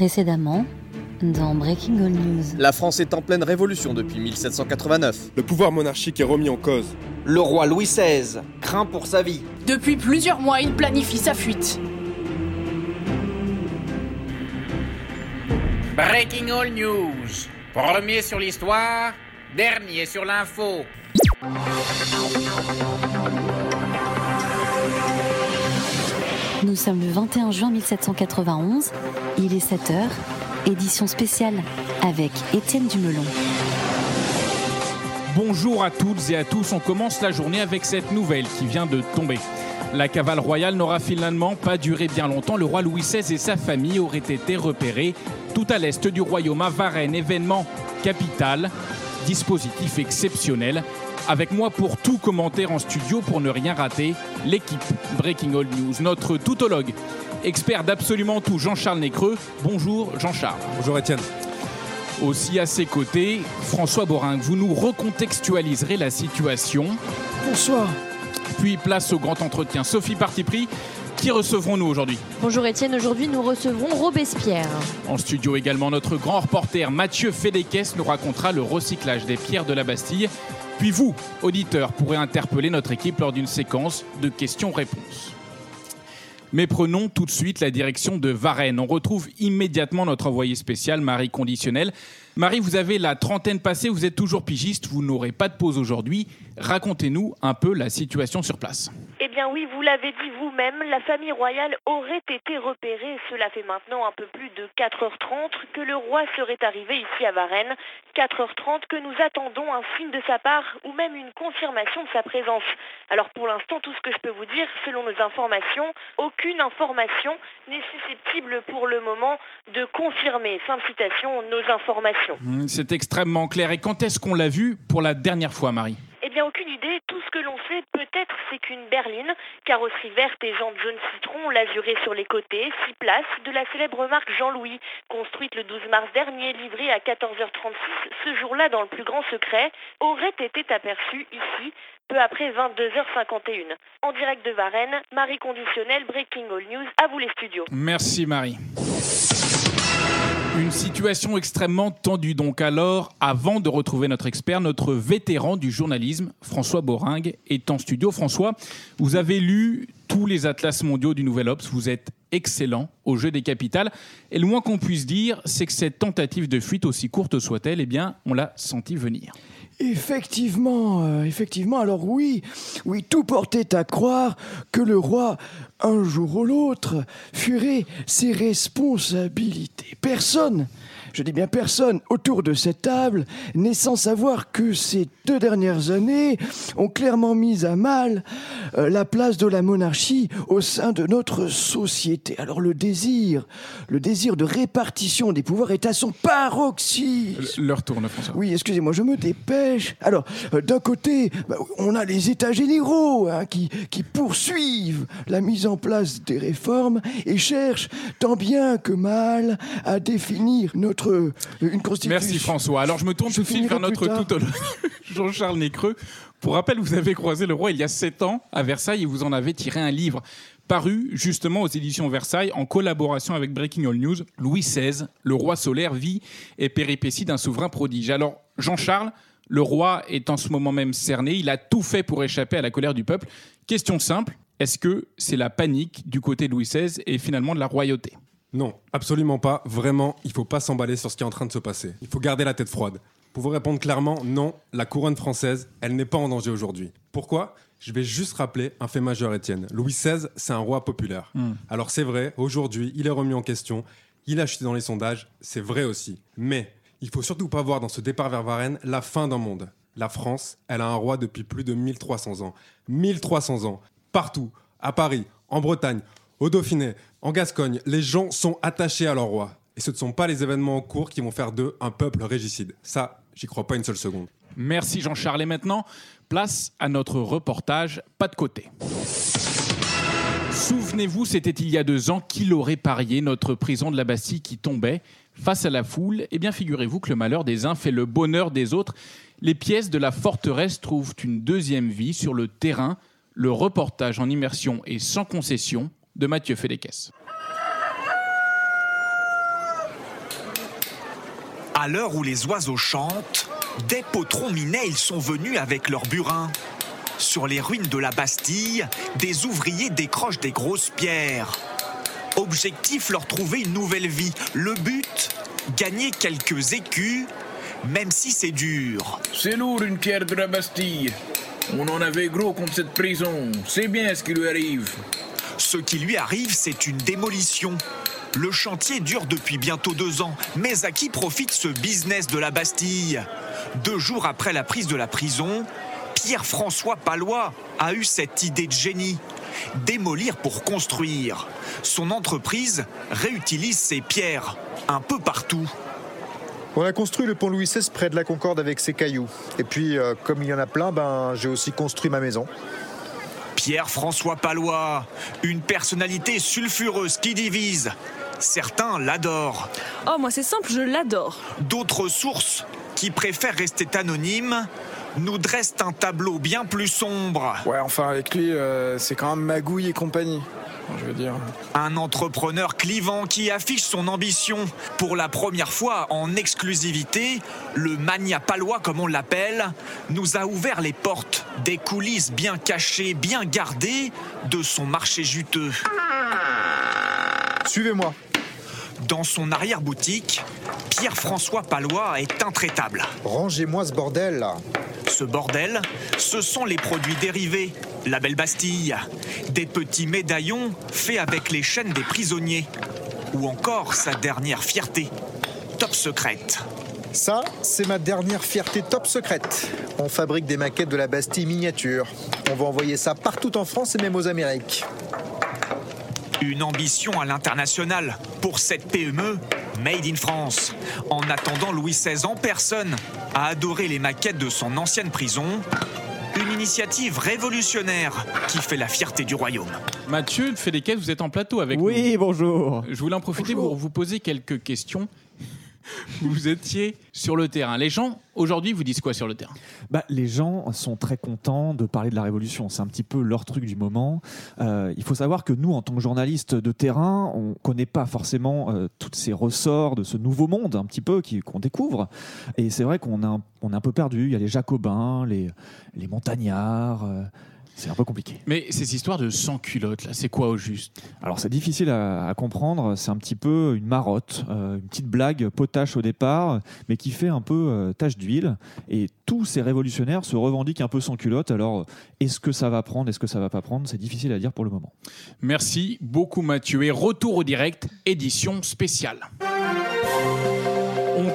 Précédemment, dans Breaking All News. La France est en pleine révolution depuis 1789. Le pouvoir monarchique est remis en cause. Le roi Louis XVI craint pour sa vie. Depuis plusieurs mois, il planifie sa fuite. Breaking All News. Premier sur l'histoire, dernier sur l'info. Nous sommes le 21 juin 1791. Il est 7h. Édition spéciale avec Étienne Dumelon. Bonjour à toutes et à tous. On commence la journée avec cette nouvelle qui vient de tomber. La cavale royale n'aura finalement pas duré bien longtemps. Le roi Louis XVI et sa famille auraient été repérés tout à l'est du royaume à Varennes, événement capital, dispositif exceptionnel. Avec moi pour tout commenter en studio pour ne rien rater, l'équipe Breaking All News, notre toutologue, expert d'absolument tout, Jean-Charles Nécreux. Bonjour Jean-Charles. Bonjour Étienne. Aussi à ses côtés, François Borin, vous nous recontextualiserez la situation. Bonsoir. Puis place au grand entretien. Sophie Partipris, qui recevrons-nous aujourd'hui? Bonjour Étienne, aujourd'hui nous recevrons Robespierre. En studio également, notre grand reporter Mathieu Fédéquès nous racontera le recyclage des pierres de la Bastille. Puis vous, auditeurs, pourrez interpeller notre équipe lors d'une séquence de questions-réponses. Mais prenons tout de suite la direction de Varennes. On retrouve immédiatement notre envoyé spécial, Marie Conditionnel. Marie, vous avez la trentaine passée, vous êtes toujours pigiste, vous n'aurez pas de pause aujourd'hui. Racontez-nous un peu la situation sur place. Eh bien oui, vous l'avez dit vous-même, la famille royale aurait été repérée, cela fait maintenant un peu plus de 4h30 que le roi serait arrivé ici à Varennes. 4h30 que nous attendons un signe de sa part ou même une confirmation de sa présence. Alors pour l'instant, tout ce que je peux vous dire, selon nos informations, aucune information n'est susceptible pour le moment de confirmer, fin citation, nos informations. Mmh, C'est extrêmement clair. Et quand est-ce qu'on l'a vu pour la dernière fois, Marie? Eh bien, aucune idée. Tout ce que l'on sait, peut-être, c'est qu'une berline, carrosserie verte et jambes jaune citron, lasurée sur les côtés, six places, de la célèbre marque Jean-Louis, construite le 12 mars dernier, livrée à 14h36, ce jour-là dans le plus grand secret, aurait été aperçue ici, peu après 22h51. En direct de Varennes, Marie Conditionnelle, Breaking All News, à vous les studios. Merci Marie. Une situation extrêmement tendue donc alors, avant de retrouver notre expert, notre vétéran du journalisme, François Boringue, est en studio. François, vous avez lu tous les atlas mondiaux du Nouvel Obs, vous êtes excellent au jeu des capitales, et le moins qu'on puisse dire, c'est que cette tentative de fuite, aussi courte soit-elle, eh bien, on l'a senti venir. Effectivement, euh, effectivement. Alors oui, oui, tout portait à croire que le roi, un jour ou l'autre, fuirait ses responsabilités. Personne, je dis bien personne, autour de cette table n'est sans savoir que ces deux dernières années ont clairement mis à mal euh, la place de la monarchie au sein de notre société. Alors le désir, le désir de répartition des pouvoirs est à son paroxysme. Leur tourne, François. Oui, excusez-moi, je me dépêche. Alors, euh, d'un côté, bah, on a les États généraux hein, qui, qui poursuivent la mise en place des réformes et cherchent tant bien que mal à définir notre euh, une constitution. Merci François. Alors je me tourne Je tout de suite vers notre toutologue, Jean-Charles Nécreux. Pour rappel, vous avez croisé le roi il y a sept ans à Versailles et vous en avez tiré un livre paru justement aux éditions Versailles en collaboration avec Breaking All News, Louis XVI, le roi solaire, vie et péripéties d'un souverain prodige. Alors Jean-Charles, le roi est en ce moment même cerné, il a tout fait pour échapper à la colère du peuple. Question simple, est-ce que c'est la panique du côté de Louis XVI et finalement de la royauté? Non, absolument pas. Vraiment, il faut pas s'emballer sur ce qui est en train de se passer. Il faut garder la tête froide. Pour vous répondre clairement, non, la couronne française, elle n'est pas en danger aujourd'hui. Pourquoi? Je vais juste rappeler un fait majeur, Étienne. Louis XVI, c'est un roi populaire. Alors c'est vrai, aujourd'hui, il est remis en question, il a chuté dans les sondages, c'est vrai aussi. Mais il faut surtout pas voir dans ce départ vers Varennes la fin d'un monde. La France, elle a un roi depuis plus de 1300 ans. 1300 ans. Partout, à Paris, en Bretagne, au Dauphiné, en Gascogne, les gens sont attachés à leur roi. Et ce ne sont pas les événements en cours qui vont faire d'eux un peuple régicide. Ça, j'y crois pas une seule seconde. Merci Jean-Charles. Et maintenant, place à notre reportage Pas de côté. Souvenez-vous, c'était il y a deux ans qu'il aurait parié notre prison de la Bastille qui tombait face à la foule. Eh bien, figurez-vous que le malheur des uns fait le bonheur des autres. Les pièces de la forteresse trouvent une deuxième vie sur le terrain. Le reportage en immersion et sans concession de Mathieu Fédéquès. À l'heure où les oiseaux chantent, des potrons minets ils sont venus avec leurs burins. Sur les ruines de la Bastille, des ouvriers décrochent des grosses pierres. Objectif leur trouver une nouvelle vie. Le but Gagner quelques écus, même si c'est dur. C'est lourd une pierre de la Bastille. On en avait gros contre cette prison. C'est bien ce qui lui arrive. Ce qui lui arrive, c'est une démolition. Le chantier dure depuis bientôt deux ans, mais à qui profite ce business de la Bastille? Deux jours après la prise de la prison, Pierre-François Palois a eu cette idée de génie. Démolir pour construire. Son entreprise réutilise ses pierres un peu partout. On a construit le pont Louis XVI près de la Concorde avec ses cailloux. Et puis, euh, comme il y en a plein, ben, j'ai aussi construit ma maison. Pierre-François Palois, une personnalité sulfureuse qui divise. Certains l'adorent. Oh, moi c'est simple, je l'adore. D'autres sources, qui préfèrent rester anonymes, nous dressent un tableau bien plus sombre. Ouais, enfin avec lui, euh, c'est quand même magouille et compagnie. Je veux dire. Un entrepreneur clivant qui affiche son ambition. Pour la première fois en exclusivité, le mania palois, comme on l'appelle, nous a ouvert les portes des coulisses bien cachées, bien gardées de son marché juteux. Suivez-moi. Dans son arrière-boutique, Pierre-François Palois est intraitable. Rangez-moi ce bordel là. Ce bordel, ce sont les produits dérivés. La Belle Bastille, des petits médaillons faits avec les chaînes des prisonniers. Ou encore sa dernière fierté, top secrète. Ça, c'est ma dernière fierté top secrète. On fabrique des maquettes de la Bastille miniature. On va envoyer ça partout en France et même aux Amériques. Une ambition à l'international pour cette PME Made in France. En attendant, Louis XVI en personne a adoré les maquettes de son ancienne prison. Une initiative révolutionnaire qui fait la fierté du royaume. Mathieu Fédéquet, vous êtes en plateau avec Oui, bonjour. nous. Je voulais en profiter pour vous poser quelques questions. Vous étiez sur le terrain. Les gens, aujourd'hui, vous disent quoi sur le terrain? Bah, les gens sont très contents de parler de la Révolution. C'est un petit peu leur truc du moment. Euh, il faut savoir que nous, en tant que journalistes de terrain, on connaît pas forcément euh, tous ces ressorts de ce nouveau monde, un petit peu, qu'on découvre. Et c'est vrai qu'on a, on est un peu perdu. Il y a les Jacobins, les, les montagnards. euh, c'est un peu compliqué. Mais ces histoires de sans culottes, là, c'est quoi au juste? Alors c'est difficile à, à comprendre, c'est un petit peu une marotte, euh, une petite blague potache au départ, mais qui fait un peu euh, tache d'huile. Et tous ces révolutionnaires se revendiquent un peu sans culotte. Alors est-ce que ça va prendre, est-ce que ça va pas prendre? C'est difficile à dire pour le moment. Merci beaucoup Mathieu. Et retour au direct, édition spéciale.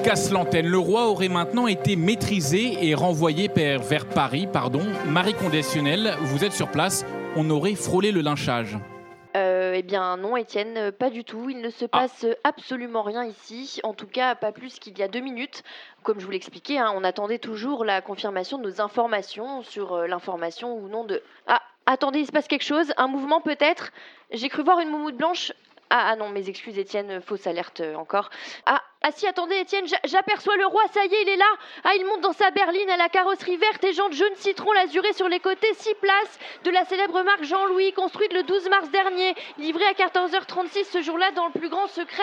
Casse l'antenne. Le roi aurait maintenant été maîtrisé et renvoyé vers Paris. Pardon. Marie Conditionnelle, vous êtes sur place. On aurait frôlé le lynchage. Euh, eh bien non, Étienne, pas du tout. Il ne se passe euh, absolument rien ici. En tout cas, pas plus qu'il y a deux minutes. Comme je vous l'expliquais, hein, on attendait toujours la confirmation de nos informations sur euh, l'information ou non de... Ah, attendez, il se passe quelque chose. Un mouvement peut-être? J'ai cru voir une moumoute blanche. Ah, ah non, mes excuses, Étienne, fausse alerte euh, encore. Ah, ah si, attendez, Étienne, j'a- j'aperçois le roi, ça y est, il est là. Ah, il monte dans sa berline à la carrosserie verte et jaune jaune citron lazuré sur les côtés, six places de la célèbre marque Jean-Louis, construite le 12 mars dernier, livrée à 14h36 ce jour-là dans le plus grand secret.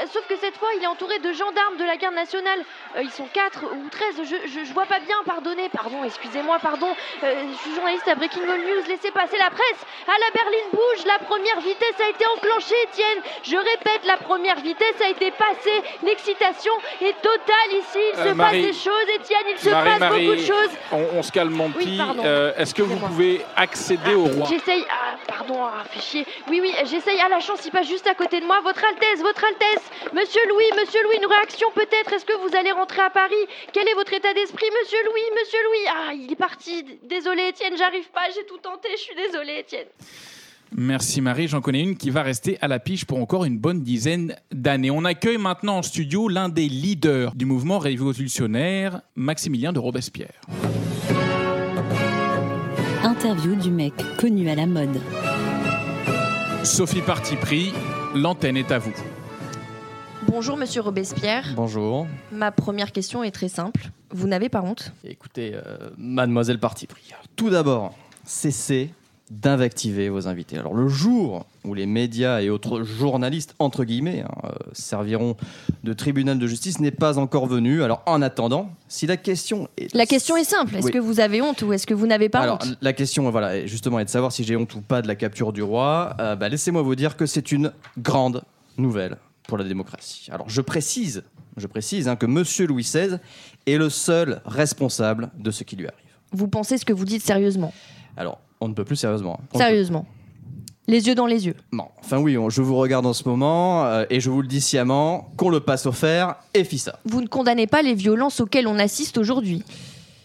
Euh, sauf que cette fois, il est entouré de gendarmes de la garde nationale. Euh, ils sont 4 ou 13, je, je, vois pas bien, pardonnez, pardon, excusez-moi, pardon. Euh, je suis journaliste à Breaking News, laissez passer la presse. Ah, la berline bouge, la première vitesse a été enclenchée, Étienne. Je répète, la première vitesse a été passée. L'excitation est totale ici. Il Euh, se Marie- passe des choses, Étienne, il se Marie, passe Marie, beaucoup de choses. On, on se calme, mon Oui. Euh, Est-ce que vous pouvez accéder au roi? J'essaye. Ah, pardon, ah, fait chier. Oui, oui, j'essaye. À la chance, il passe juste à côté de moi. Votre Altesse, Votre Altesse. Monsieur Louis, Monsieur Louis, une réaction peut-être? Est-ce que vous allez rentrer à Paris? Quel est votre état d'esprit, Monsieur Louis Monsieur Louis? Ah, il est parti. Désolé, Étienne, j'arrive pas. J'ai tout tenté. Je suis désolée, Étienne. Merci Marie, j'en connais une qui va rester à la piche pour encore une bonne dizaine d'années. On accueille maintenant en studio l'un des leaders du mouvement révolutionnaire, Maximilien de Robespierre. Interview du mec connu à la mode. Sophie Parti pris, l'antenne est à vous. Bonjour, Monsieur Robespierre. Bonjour. Ma première question est très simple. Vous n'avez pas honte? Écoutez, euh, mademoiselle Parti pris. Tout d'abord, cessez d'invectiver vos invités. Alors le jour où les médias et autres journalistes, entre guillemets, hein, euh, serviront de tribunal de justice n'est pas encore venu. Alors en attendant, si la question est... La question est simple. Est-ce Oui. que vous avez honte ou est-ce que vous n'avez pas Alors, honte? la question, voilà, justement, est de savoir si j'ai honte ou pas de la capture du roi. Euh, bah, Laissez-moi vous dire que c'est une grande nouvelle pour la démocratie. Alors, je précise, je précise hein, que Monsieur Louis XVI est le seul responsable de ce qui lui arrive. Vous pensez ce que vous dites sérieusement? Alors, on ne peut plus sérieusement. hein. On Sérieusement. Les yeux dans les yeux. Non, enfin oui, on- je vous regarde en ce moment euh, et je vous le dis sciemment, qu'on le passe au fer et fissa. Vous ne condamnez pas les violences auxquelles on assiste aujourd'hui.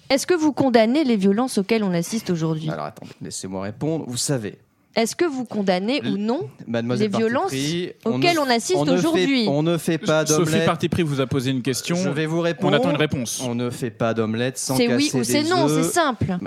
Est-ce que vous condamnez les violences auxquelles on assiste aujourd'hui? Alors attendez, laissez-moi répondre. Vous savez, Est-ce que vous condamnez ou non mademoiselle les violences on auxquelles ne- on assiste aujourd'hui? On ne fait pas Sophie d'omelette. Parti Pris vous a posé une question. Je vais vous répondre. On attend une réponse. On ne fait pas d'omelette sans C'est casser oui ou c'est non, c'est simple.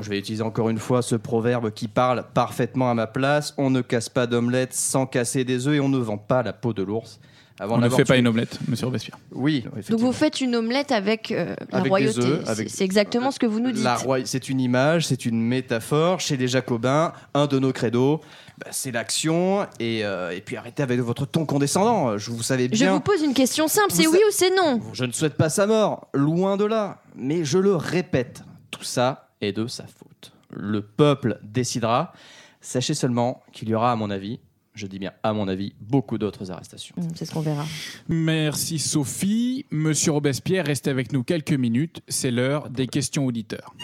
Je vais utiliser encore une fois ce proverbe qui parle parfaitement à ma place. On ne casse pas d'omelette sans casser des œufs et on ne vend pas la peau de l'ours. Avant On ne fait pas une omelette, monsieur Robespierre. Oui, Donc vous faites une omelette avec euh, la Avec des royauté. œufs, C'est- avec- C'est exactement ce que vous nous dites. La roi- c'est une image, c'est une métaphore. Chez les Jacobins, un de nos credos, bah, c'est l'action. Et, euh, et puis arrêtez avec votre ton condescendant. Je vous savez Je bien. vous pose une question simple, c'est Vous oui sa- ou c'est non? Je ne souhaite pas sa mort, loin de là. Mais je le répète, tout ça est de sa faute. Le peuple décidera. Sachez seulement qu'il y aura, à mon avis, je dis bien à mon avis, beaucoup d'autres arrestations. Hum, C'est ce qu'on verra. Merci Sophie. Monsieur Robespierre, restez avec nous quelques minutes. C'est l'heure des questions auditeurs.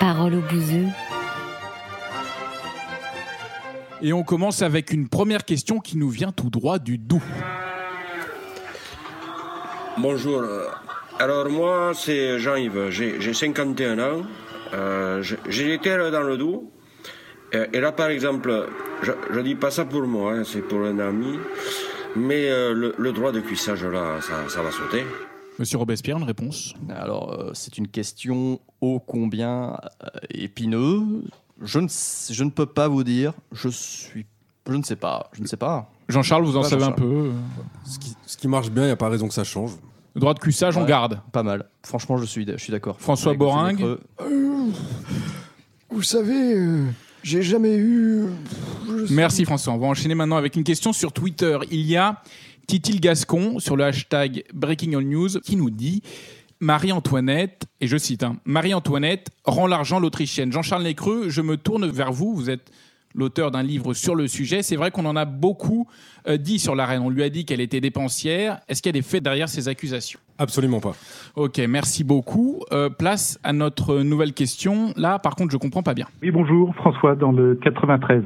Parole au bouseux. Et on commence avec une première question qui nous vient tout droit du Doubs. Bonjour. Alors moi, c'est Jean-Yves. J'ai j'ai 51 ans. Euh, j'ai- terres dans le Doubs. Euh, Et là, par exemple, je, je dis pas ça pour moi, hein, c'est pour un ami. Mais euh, le, le droit de cuissage, là, ça, ça va sauter. Monsieur Robespierre, une réponse? Alors, euh, c'est une question ô combien euh, épineuse. Je ne, je ne peux pas vous dire. Je suis. Je ne sais pas. Je ne sais pas. Jean-Charles, vous en savez un peu Ce qui, ce qui marche bien, il n'y a pas raison que ça change. Droit de cuissage, on Ouais, garde. Pas mal. Franchement, je suis, je suis d'accord. François Avec Boringue. Euh, vous savez, euh, j'ai jamais eu. euh, je sais- Merci François. On va enchaîner maintenant avec une question sur Twitter. Il y a Titil Gascon sur le hashtag Breaking All News qui nous dit Marie-Antoinette, et je cite, hein, Marie-Antoinette rend l'argent l'Autrichienne. Jean-Charles Lécreux, je me tourne vers vous. Vous êtes l'auteur d'un livre sur le sujet. C'est vrai qu'on en a beaucoup euh, dit sur la reine. On lui a dit qu'elle était dépensière. Est-ce qu'il y a des faits derrière ces accusations? Absolument pas. Ok, merci beaucoup. Euh, place à notre nouvelle question. Là, par contre, je comprends pas bien. Oui, bonjour, François, dans le 93.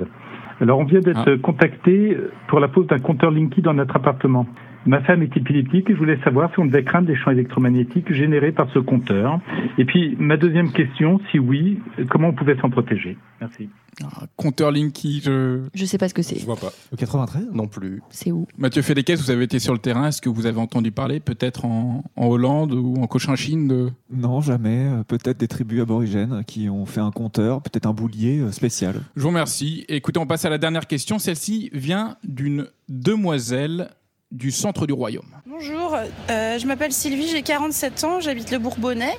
Alors, on vient d'être Ah. contacté pour la pose d'un compteur Linky dans notre appartement. Ma femme est épileptique et je voulais savoir si on devait craindre les champs électromagnétiques générés par ce compteur. Et puis, ma deuxième question, si oui, comment on pouvait s'en protéger? Merci. Compteur Linky, je. Je sais pas ce que c'est. Je vois pas. Le 93 Non plus. C'est où? Mathieu Fédéquez, vous avez été sur le terrain. Est-ce que vous avez entendu parler, peut-être en, en Hollande ou en Cochinchine, de... Non, jamais. Euh, Peut-être des tribus aborigènes qui ont fait un compteur, peut-être un boulier euh, spécial. Je vous remercie. Écoutez, on passe à la dernière question. Celle-ci vient d'une demoiselle du centre du royaume. Bonjour, euh, je m'appelle Sylvie, j'ai 47 ans, j'habite le Bourbonnais.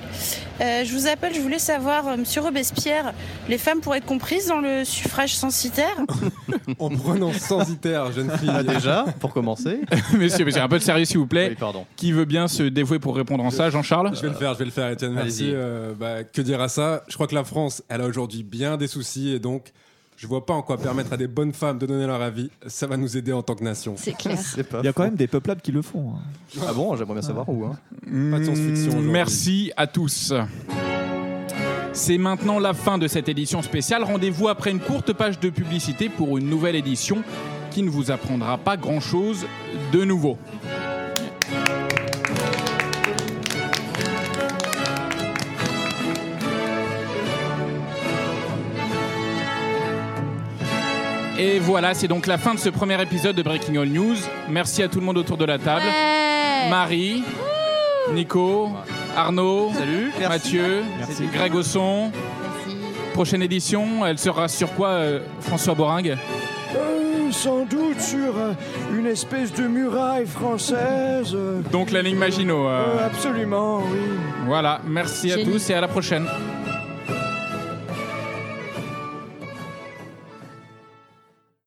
Euh, je vous appelle, je voulais savoir, euh, Monsieur Robespierre, les femmes pourraient être comprises dans le suffrage censitaire En prenant censitaire, jeune fille. Ah, déjà, pour commencer. Messieurs, un peu de sérieux, s'il vous plaît. Oui, pardon. Qui veut bien se dévouer pour répondre en ça, Jean-Charles Je vais le faire, je vais le faire, Étienne. Merci. Euh, bah, que dire à ça? Je crois que la France, elle a aujourd'hui bien des soucis et donc. Je vois pas en quoi permettre à des bonnes femmes de donner leur avis. Ça va nous aider en tant que nation. C'est clair. Il y a quand même des peuplades qui le font. hein. Ah bon J'aimerais bien savoir où. Hein. Pas de science-fiction. Merci à tous. C'est maintenant la fin de cette édition spéciale. Rendez-vous après une courte page de publicité pour une nouvelle édition qui ne vous apprendra pas grand-chose de nouveau. Et voilà, c'est donc la fin de ce premier épisode de Breaking All News. Merci à tout le monde autour de la table. Ouais. Marie, Nico, Arnaud, Salut. Mathieu, Merci. Greg Osson. Prochaine édition, elle sera sur quoi, euh, François Boringue Euh, sans doute sur euh, une espèce de muraille française. Donc la ligne Maginot. euh, euh, absolument, oui. Voilà, merci à tous et à la prochaine.